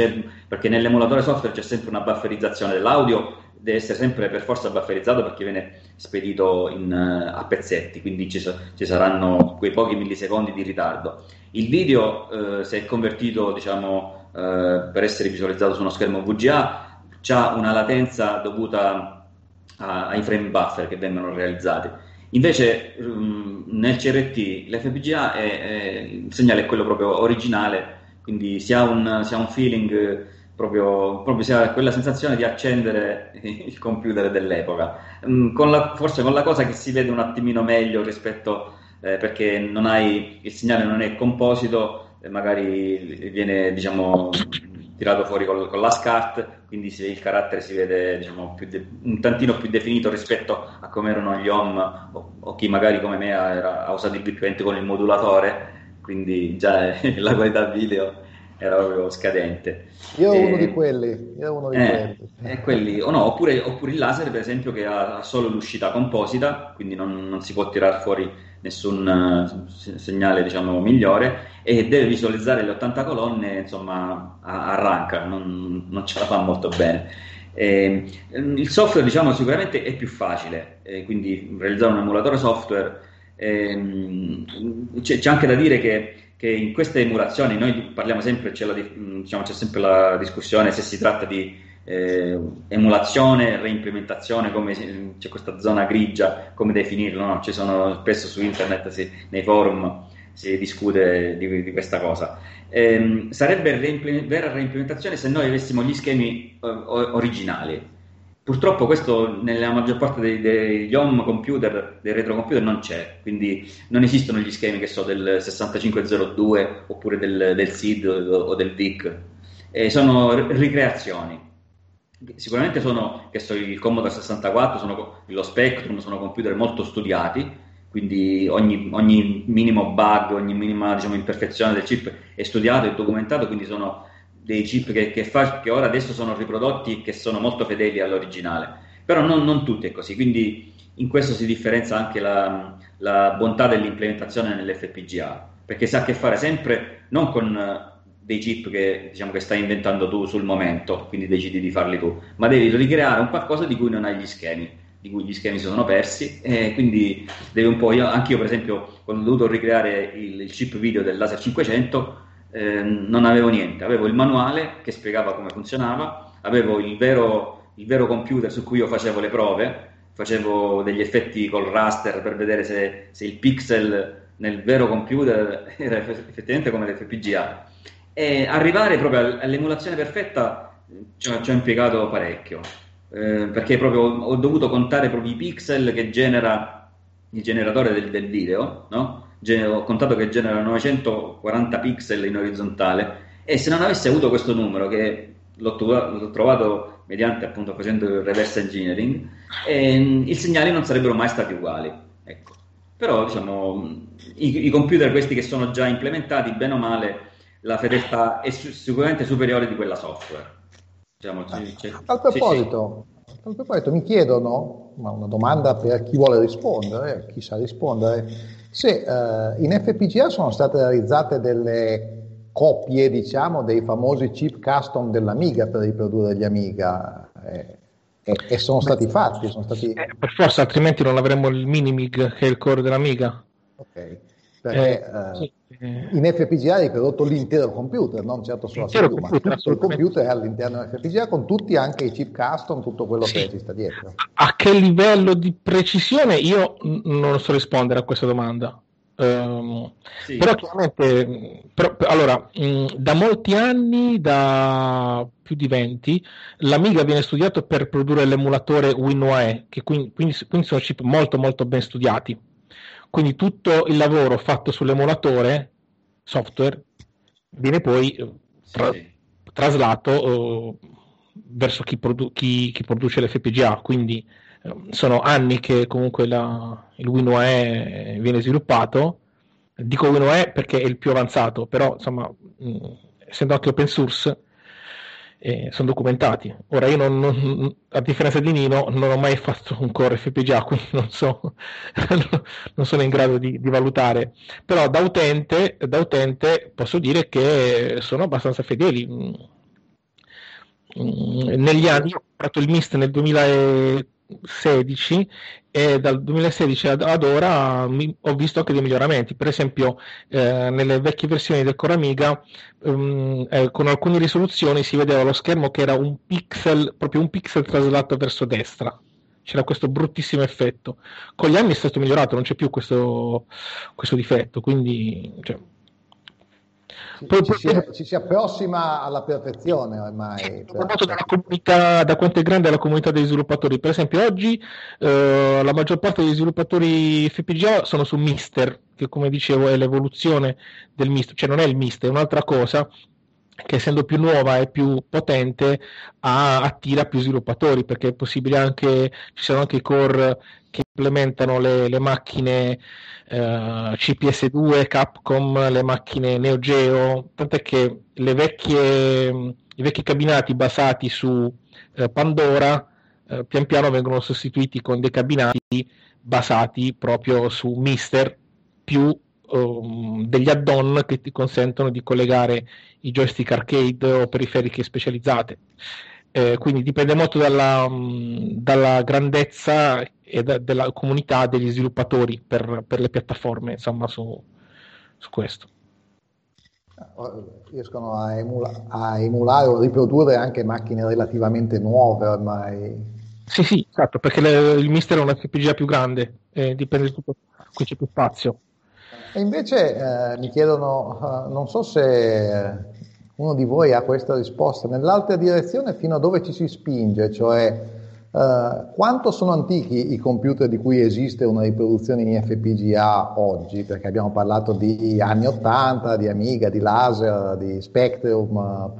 perché nell'emulatore software c'è sempre una bufferizzazione dell'audio, deve essere sempre per forza bufferizzato perché viene spedito in, uh, a pezzetti, quindi ci, ci, saranno quei pochi millisecondi di ritardo. Il video, uh, se è convertito diciamo, uh, per essere visualizzato su uno schermo VGA, ha una latenza dovuta a, ai frame buffer che vengono realizzati Invece um, nel CRT l'FPGA è, è, il segnale è quello proprio originale, quindi si ha un, si ha un feeling proprio, proprio si ha quella sensazione di accendere il computer dell'epoca. Um, con la, forse con la cosa che si vede un attimino meglio rispetto eh, perché non hai, il segnale non è composito, magari viene diciamo tirato fuori con, con la SCART, quindi si, il carattere si vede diciamo, de, un tantino più definito rispetto a come erano gli home o, o chi magari come me era, ha usato il VPN con il modulatore, quindi già la qualità video era proprio scadente. Io ho uno di quelli, io uno di eh, quelli. quelli o no, oppure, oppure, il laser, per esempio, che ha solo l'uscita composita, quindi non, non si può tirare fuori nessun uh, segnale diciamo, migliore e deve visualizzare le 80 colonne, insomma, arranca, non, non ce la fa molto bene. Eh, il software, diciamo, sicuramente è più facile, eh, quindi realizzare un emulatore software. Eh, c'è, c'è, anche da dire che, che, in queste emulazioni noi parliamo sempre, c'è, la, diciamo, c'è sempre la discussione se si tratta di eh, emulazione, reimplementazione, come c'è questa zona grigia, come definirlo, no? ci sono spesso su internet, sì, nei forum si discute di, di questa cosa. Eh, sarebbe reimpl- vera reimplementazione se noi avessimo gli schemi uh, originali. Purtroppo questo nella maggior parte dei, degli home computer, dei retro computer non c'è, quindi non esistono gli schemi che so del 6502 oppure del, del SID o del VIC, eh, sono ricreazioni sicuramente sono, so, il Commodore 64, sono, lo Spectrum, sono computer molto studiati, quindi ogni, ogni minimo bug, ogni minima diciamo, imperfezione del chip è studiato e documentato, quindi sono dei chip che, che, fa, che ora adesso sono riprodotti e che sono molto fedeli all'originale, però non, non tutti è così, quindi in questo si differenzia anche la, la bontà dell'implementazione nell'FPGA, perché si ha a che fare sempre non con dei chip che, diciamo, che stai inventando tu sul momento, quindi decidi di farli tu, ma devi ricreare un qualcosa di cui non hai gli schemi, di cui gli schemi sono persi, e quindi devi un po', io, anch'io per esempio, quando ho dovuto ricreare il, il chip video del Laser 500, eh, non avevo niente, avevo il manuale che spiegava come funzionava, avevo il vero, il vero computer su cui io facevo le prove, facevo degli effetti col raster per vedere se, se il pixel nel vero computer era effettivamente come l'FPGA e arrivare proprio all'emulazione perfetta ho, ci ho impiegato parecchio, eh, perché proprio ho dovuto contare proprio i pixel che genera il generatore del, del video, no? Ho contato che genera 940 pixel in orizzontale e se non avessi avuto questo numero che l'ho, trovato, l'ho trovato mediante appunto facendo il reverse engineering, eh, i segnali non sarebbero mai stati uguali. Ecco. Però diciamo, i, i computer questi che sono già implementati, bene o male, la fedeltà è su- sicuramente superiore di quella software. C- c- a, proposito, sì, sì. a proposito, mi chiedono, ma una domanda per chi vuole rispondere, chi sa rispondere, se uh, in FPGA sono state realizzate delle copie, diciamo, dei famosi chip custom dell'Amiga per riprodurre gli Amiga. Eh, e, e, sono stati fatti. Sono stati... Eh, per forza, altrimenti non avremmo il Minimig che è il core dell'Amiga. Ok, perché eh, sì. in FPGA hai prodotto l'intero computer, non certo solo la CPU, ma tutto il computer è all'interno dell'FPGA con tutti anche i chip custom, tutto quello sì. che esiste dietro. A che livello di precisione io non so rispondere a questa domanda. Um, sì. Però chiaramente, però, allora, mh, da molti anni, da più di 20, l'Amiga viene studiato per produrre l'emulatore WinUAE, che quindi, quindi, quindi sono chip molto molto ben studiati quindi tutto il lavoro fatto sull'emulatore software viene poi tra- sì, traslato uh, verso chi, produ- chi, chi, produce l'FPGA, quindi uh, sono anni che comunque la, il WinUAE viene sviluppato. Dico WinUAE perché è il più avanzato, però insomma, mh, essendo anche open source, eh, sono documentati. Ora io non, non, a differenza di Nino non ho mai fatto un core FPGA, quindi non, so, non sono in grado di, di, valutare, però da utente, da utente posso dire che sono abbastanza fedeli. Mm, mm, negli anni ho comprato il MIST nel 2016 e dal 2016 ad, ora mi, ho visto anche dei miglioramenti. Per esempio, eh, nelle vecchie versioni del Core Amiga, um, eh, con alcune risoluzioni si vedeva lo schermo che era un pixel, proprio un pixel traslato verso destra. C'era questo bruttissimo effetto. Con gli anni è stato migliorato, non c'è più questo, questo difetto. Quindi, cioè, poi, ci, si, ci, si, approssima alla perfezione ormai. Per... Da, comunità, da quanto è grande la comunità degli sviluppatori. Per esempio, oggi eh, la maggior parte degli sviluppatori FPGA sono su Mister, che come dicevo è l'evoluzione del Mister, cioè non è il Mister, è un'altra cosa che essendo più nuova e più potente ha, attira più sviluppatori perché è possibile anche ci sono anche i core che implementano le, le macchine eh, CPS2, Capcom, le macchine Neo Geo, tant'è che vecchie, i vecchi cabinati basati su eh, Pandora eh, pian piano vengono sostituiti con dei cabinati basati proprio su Mister più um, degli add-on che ti consentono di collegare i joystick arcade o periferiche specializzate. Eh, quindi dipende molto dalla, um, dalla grandezza e da, della comunità degli sviluppatori per, per le piattaforme, insomma, su, su questo riescono a, emula- a, emulare o riprodurre anche macchine relativamente nuove ormai. Sì, sì, esatto, perché le, il Mister è una FPGA più grande, eh, dipende tutto, qui c'è più spazio. E invece eh, mi chiedono, uh, non so se uno di voi ha questa risposta, nell'altra direzione fino a dove ci si spinge, cioè Uh, quanto sono antichi i computer di cui esiste una riproduzione in FPGA oggi? Perché abbiamo parlato di anni 80, di Amiga, di Laser, di Spectrum.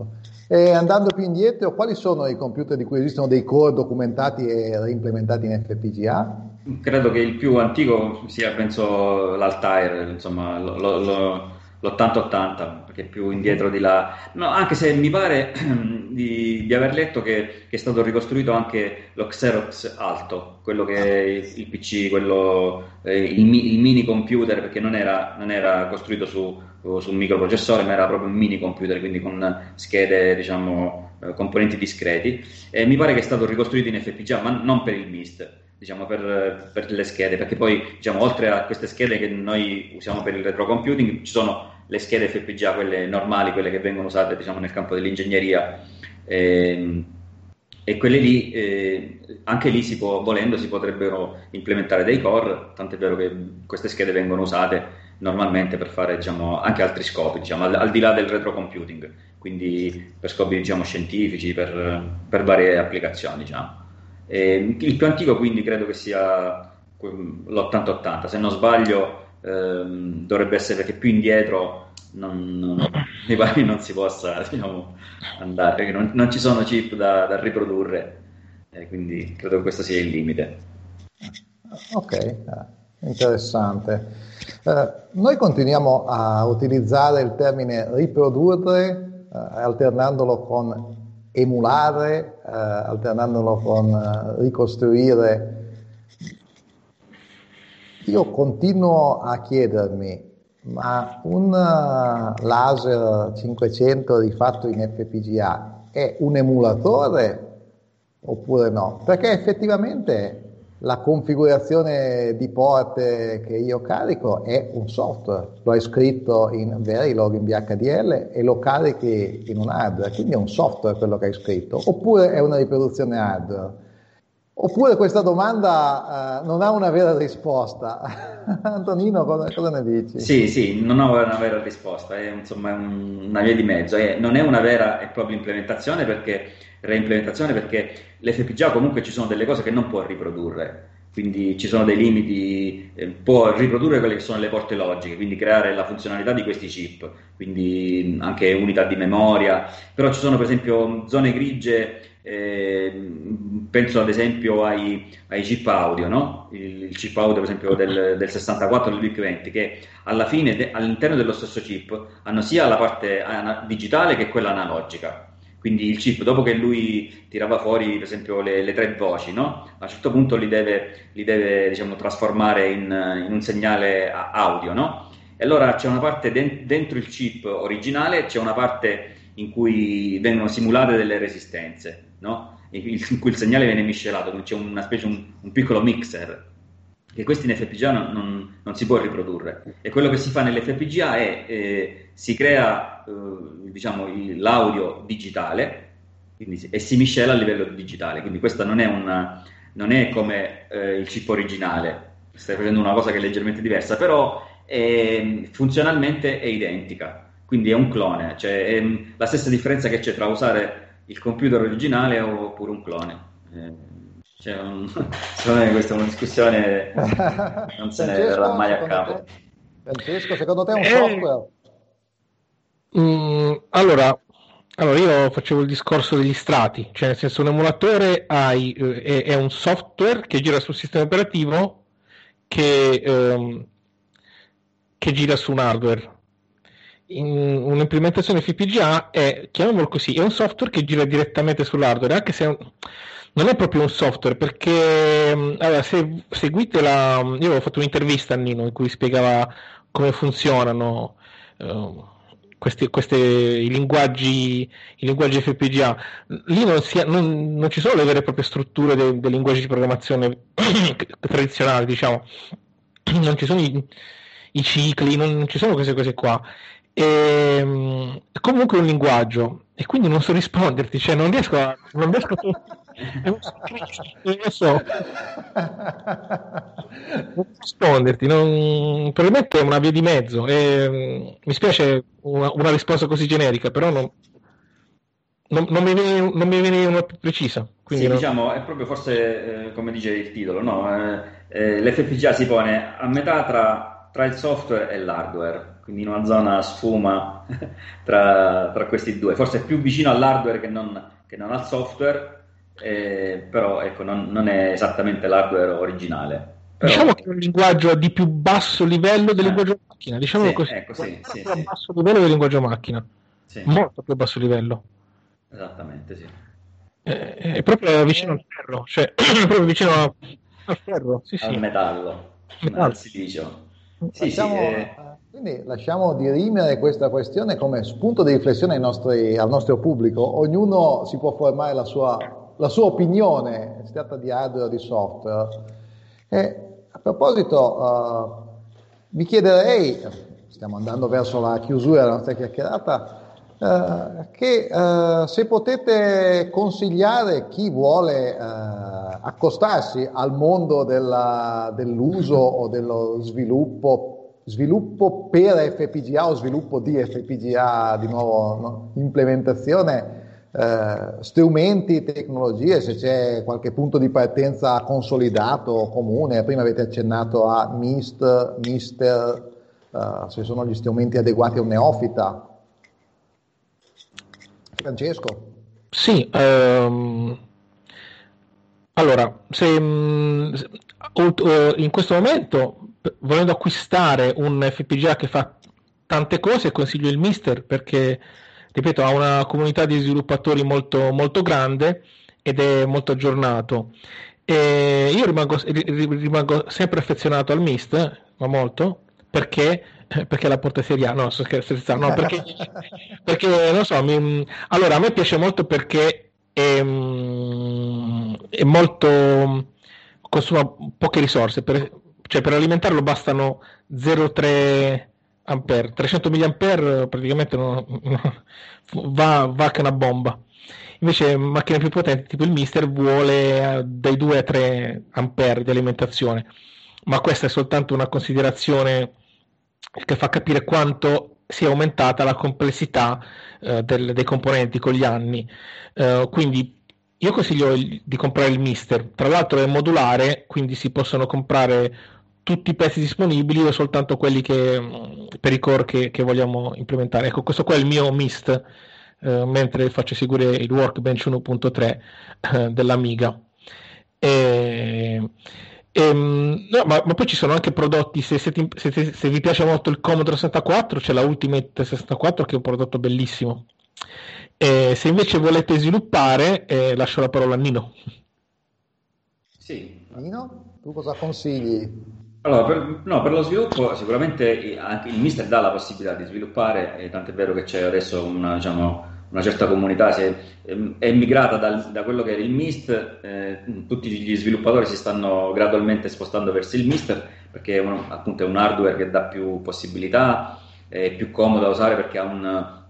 E andando più indietro, quali sono i computer di cui esistono dei core documentati e reimplementati in FPGA? Credo che il più antico sia, penso, l'Altair, insomma, lo, lo, l'80-80, perché più indietro di là. No, anche se mi pare di, di aver letto che, che, è stato ricostruito anche lo Xerox Alto, quello che è il, il PC, quello, eh, il, il, mini computer, perché non era, non era costruito su, su, un microprocessore, ma era proprio un mini computer, quindi con schede, diciamo, eh, componenti discreti. E mi pare che è stato ricostruito in FPGA, ma non per il MIST diciamo, per, per, le schede, perché poi diciamo, oltre a queste schede che noi usiamo per il retrocomputing, ci sono le schede FPGA, quelle normali, quelle che vengono usate diciamo, nel campo dell'ingegneria. Eh, e quelle lì, eh, anche lì si può, volendo, si potrebbero implementare dei core, tant'è vero che queste schede vengono usate normalmente per fare diciamo, anche altri scopi, diciamo, al, al, di là del retrocomputing, quindi per scopi diciamo, scientifici, per, per, varie applicazioni. Diciamo. E, il più antico quindi credo che sia l'8080, se non sbaglio ehm, dovrebbe essere perché più indietro non, non, mi pare non si possa diciamo, andare, perché non, non, ci sono chip da, da riprodurre, eh, quindi credo che questo sia il limite. Ok, eh, interessante. Eh, noi continuiamo a utilizzare il termine riprodurre eh, alternandolo con emulare, eh, alternandolo con eh, ricostruire io continuo a chiedermi, ma un eh, laser 500 rifatto in FPGA è un emulatore oppure no? Perché effettivamente la configurazione di porte che io carico è un software, lo hai scritto in Verilog in VHDL e lo carichi in un hardware, quindi è un software quello che hai scritto, oppure è una riproduzione hardware. Oppure questa domanda uh, non ha una vera risposta. Antonino, cosa, cosa, ne dici? Sì, sì, non ha una vera risposta, è insomma una via di mezzo. È, non è una vera e propria implementazione perché reimplementazione perché l'FPGA comunque ci sono delle cose che non può riprodurre. quindi ci sono dei limiti, eh, può riprodurre quelle che sono le porte logiche, quindi creare la funzionalità di questi chip, quindi anche unità di memoria, però ci sono per esempio zone grigie, eh, penso ad esempio ai, ai chip audio, no? il, il, chip audio per esempio del, del 64 del VIC 20, che alla fine de, all'interno dello stesso chip hanno sia la parte ana- digitale che quella analogica quindi il chip, dopo che lui tirava fuori, per esempio, le, le tre voci, no? a un certo punto li deve, li deve diciamo, trasformare in, in, un segnale audio. No? E allora c'è una parte de- dentro il chip originale, c'è una parte in cui vengono simulate delle resistenze, no? in cui il segnale viene miscelato, c'è una specie, un, un piccolo mixer che questi in FPGA non, non, non, si può riprodurre. E quello che si fa nell'FPGA è eh, si crea eh, diciamo, l'audio digitale quindi, e si miscela a livello digitale. Quindi questa non è, una, non è come eh, il chip originale, stai facendo una cosa che è leggermente diversa, però è, funzionalmente è identica. Quindi è un clone, cioè è la stessa differenza che c'è tra usare il computer originale oppure un clone. Eh, cioè, un, secondo me questa è una discussione non se ne verrà mai a capo. Te, Francesco, secondo te è un eh, software? Mm, allora, allora, io facevo il discorso degli strati, cioè nel senso un emulatore hai, eh, è, è, un software che gira sul sistema operativo che, ehm, che gira su un hardware. Un'implementazione FPGA è, chiamiamolo così, è un software che gira direttamente sull'hardware, anche se non è proprio un software perché mm, allora, se seguite la io avevo fatto un'intervista a Nino in cui spiegava come funzionano uh, questi, questi i, linguaggi, i linguaggi FPGA lì non, si, non, non, ci sono le vere e proprie strutture dei, dei linguaggi di programmazione tradizionali diciamo. Non ci sono i, i cicli non ci sono queste cose qua e, ehm, comunque è un linguaggio e quindi non so risponderti cioè non riesco a, non riesco a non so risponderti non... probabilmente è una via di mezzo e, mm, mi spiace una, una, risposta così generica però non, non, non, mi, viene, non mi viene una più precisa sì, non... diciamo è proprio forse eh, come dice il titolo no? eh, eh, l'FPGA si pone a metà tra, tra il software e l'hardware quindi in una zona sfuma tra, tra, questi due forse è più vicino all'hardware che non, che non al software eh, però ecco, non, non, è esattamente l'hardware originale. Però... Diciamo che è un linguaggio di più basso livello del eh. linguaggio macchina, diciamo sì, così. Ecco, sì, sì, a basso livello del linguaggio macchina, molto più basso livello. Esattamente, sì. È, è proprio vicino al ferro, cioè proprio vicino al ferro, sì, al metallo, metallo. al silicio. Sì, lasciamo, sì, eh... Quindi lasciamo dirimere questa questione come spunto di riflessione nostri, al nostro pubblico. Ognuno si può formare la sua la sua opinione, si tratta di hardware o di software. E a proposito, uh, vi chiederei, stiamo andando verso la chiusura della nostra chiacchierata, uh, che uh, se potete consigliare chi vuole accostarsi al mondo della, dell'uso o dello sviluppo, sviluppo per FPGA o sviluppo di FPGA, di nuovo no? implementazione, eh, strumenti, tecnologie, se c'è qualche punto di partenza consolidato, comune, prima avete accennato a MIST, MISTER, eh, se sono gli strumenti adeguati a un neofita. Francesco? Sì, ehm, allora, se in questo momento volendo acquistare un FPGA che fa tante cose, consiglio il Mister perché ripeto, ha una comunità di sviluppatori molto, molto grande ed è molto aggiornato. E io rimango, rimango, sempre affezionato al Mist, ma molto, perché, perché la porta seria, no, sto scherzando, no, perché, perché non so, mi, allora a me piace molto perché è, è molto, consuma poche risorse, per, cioè per alimentarlo bastano 0,3 ampere 300 mA praticamente non, va, va che una bomba. Invece macchine più potenti tipo il Mister vuole eh, dai 2 a 3 ampere di alimentazione. Ma questa è soltanto una considerazione che fa capire quanto sia aumentata la complessità eh, del, dei componenti con gli anni eh, quindi io consiglio di comprare il Mister. Tra l'altro è modulare, quindi si possono comprare tutti i pezzi disponibili o soltanto quelli che, mm, per i core che, che, vogliamo implementare. Ecco, questo qua è il mio MIST, eh, mentre faccio seguire il Workbench 1.3 eh, dell'Amiga. E, e, mm, no, ma, ma, poi ci sono anche prodotti, se, se, ti, se, se, vi piace molto il Commodore 64, c'è la Ultimate 64 che è un prodotto bellissimo. E se invece volete sviluppare, eh, lascio la parola a Nino. Sì. Nino, tu cosa consigli? Allora, per, no, per, lo sviluppo sicuramente anche il Mister dà la possibilità di sviluppare, e tant'è vero che c'è adesso una, diciamo, una certa comunità, è, è migrata dal, da quello che era il MIST, eh, tutti gli sviluppatori si stanno gradualmente spostando verso il Mister perché è un, appunto è un hardware che dà più possibilità, è più comodo da usare perché un,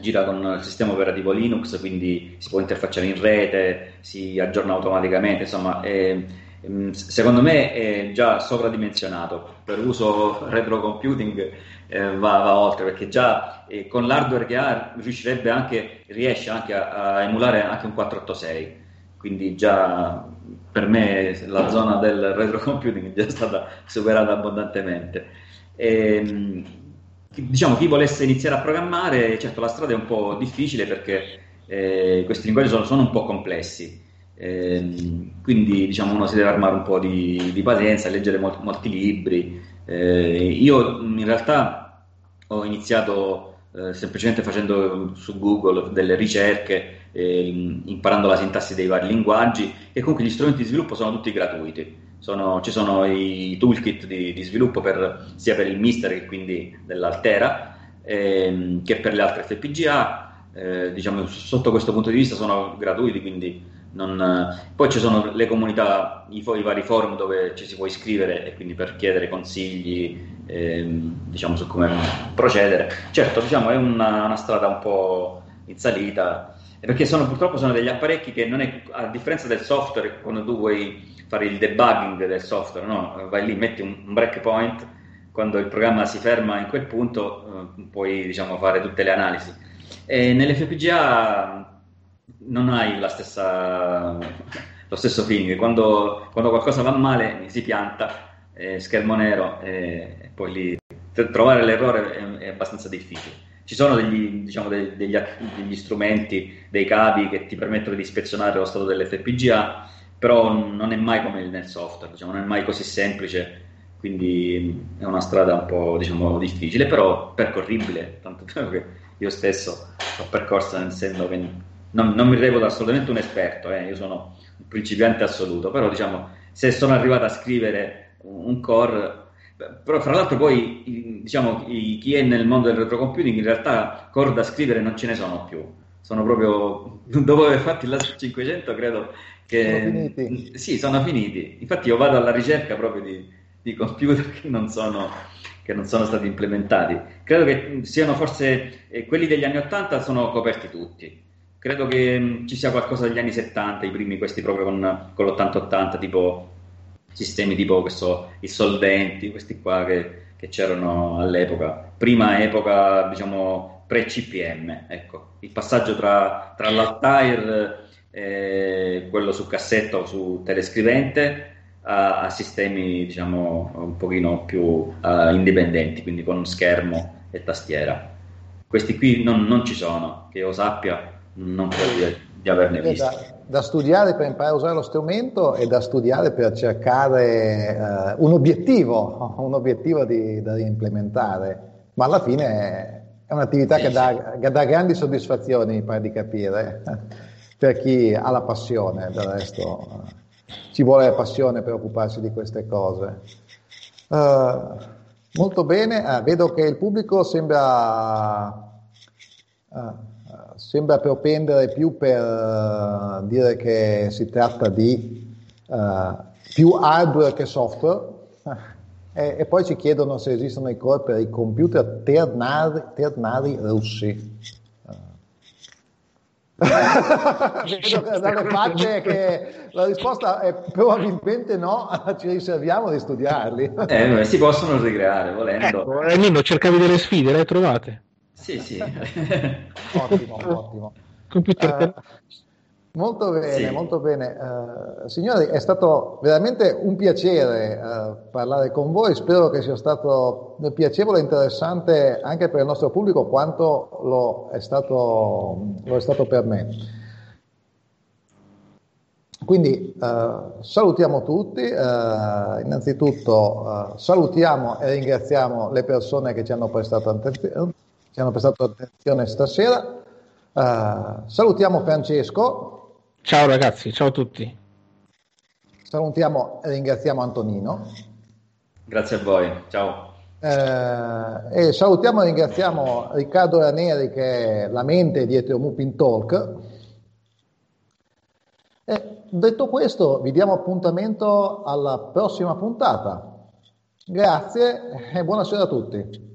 gira con il sistema operativo Linux, quindi si può interfacciare in rete, si aggiorna automaticamente, insomma... È, Ehm, secondo me è già sovradimensionato per uso retro computing eh, va, va, oltre perché già eh, con l'hardware che ha riuscirebbe anche riesce anche a, a, emulare anche un 486 quindi già per me la zona del retro computing è già stata superata abbondantemente. E, ehm, diciamo chi volesse iniziare a programmare certo la strada è un po' difficile perché eh, questi linguaggi sono, sono un po' complessi. Eh, quindi diciamo uno si deve armare un po' di, di pazienza, leggere molti, molti libri. Eh, io in realtà ho iniziato eh, semplicemente facendo su Google delle ricerche, ehm, imparando la sintassi dei vari linguaggi e comunque gli strumenti di sviluppo sono tutti gratuiti. Sono, ci sono i toolkit di, di sviluppo per, sia per il Mister che quindi dell'Altera ehm, che per le altre FPGA. Eh, diciamo, sotto questo punto di vista sono gratuiti, quindi non... Poi ci sono le comunità, i, i, vari forum dove ci si può iscrivere e quindi per chiedere consigli ehm, diciamo, su come procedere. Certo, diciamo, è una, una, strada un po' in salita, perché sono, purtroppo sono degli apparecchi che non è, a differenza del software, quando tu vuoi fare il debugging del software, no? vai lì, metti un, un breakpoint, quando il programma si ferma in quel punto eh, puoi diciamo, fare tutte le analisi. E nell'FPGA non hai stessa, lo stesso feeling. Quando, quando, qualcosa va male si pianta, eh, schermo nero e poi lì trovare l'errore è, è abbastanza difficile. Ci sono degli, diciamo, degli, degli, degli, strumenti, dei cavi che ti permettono di ispezionare lo stato dell'FPGA, però non è mai come nel software, diciamo, non è mai così semplice, quindi è una strada un po' diciamo, difficile, però percorribile, tanto che io stesso ho percorso nel senso che non, non mi reputo assolutamente un esperto, eh, io sono un principiante assoluto, però diciamo, se sono arrivato a scrivere un core, però fra l'altro poi diciamo, chi è nel mondo del retrocomputing in realtà core da scrivere non ce ne sono più, sono proprio, dopo aver fatto il LAS 500 credo che... Sono finiti. Sì, sono finiti, infatti io vado alla ricerca proprio di, di computer che non sono che non sono stati implementati. Credo che siano forse eh, quelli degli anni 80 sono coperti tutti credo che mm, ci sia qualcosa degli anni 70, i primi questi proprio con, con l'80-80, tipo sistemi tipo questo, i solventi, questi qua che, che c'erano all'epoca, prima epoca diciamo pre-CPM, ecco, il passaggio tra, tra l'Altair, eh, quello su cassetta o su telescrivente, a, a sistemi diciamo un pochino più uh, indipendenti, quindi con schermo e tastiera. Questi qui non, non ci sono, che io sappia, non credo di, averne visto. Da, da, studiare per imparare a usare lo strumento e da studiare per cercare uh, un obiettivo, un obiettivo di, da implementare, ma alla fine è un'attività sì, che, dà, che, dà, grandi soddisfazioni, mi pare di capire, per chi ha la passione, del resto ci vuole la passione per occuparsi di queste cose. Uh, molto bene, ah, vedo che il pubblico sembra... Uh, sembra propendere più per uh, dire che si tratta di uh, più hardware che software e, e, poi ci chiedono se esistono i core per i computer ternari, ternari russi. Vedo dalle facce che la risposta è probabilmente no, ci riserviamo di studiarli. Eh, si possono ricreare volendo. Ecco, eh, Nino, cercavi delle sfide, le hai trovate? Sì, sì. ottimo, ottimo. Computer uh, Molto bene, sì. molto bene. Uh, signori, è stato veramente un piacere uh, parlare con voi, spero che sia stato piacevole e interessante anche per il nostro pubblico quanto lo è stato, lo è stato per me. Quindi uh, salutiamo tutti, innanzitutto salutiamo e ringraziamo le persone che ci hanno prestato, attenzione, ci hanno prestato attenzione stasera. salutiamo Francesco Ciao ragazzi, ciao a tutti. Salutiamo e ringraziamo Antonino. Grazie a voi, ciao. Eh, e salutiamo e ringraziamo Riccardo Raneri che è la mente dietro Mupin Talk. E detto questo, vi diamo appuntamento alla prossima puntata. Grazie e buonasera a tutti.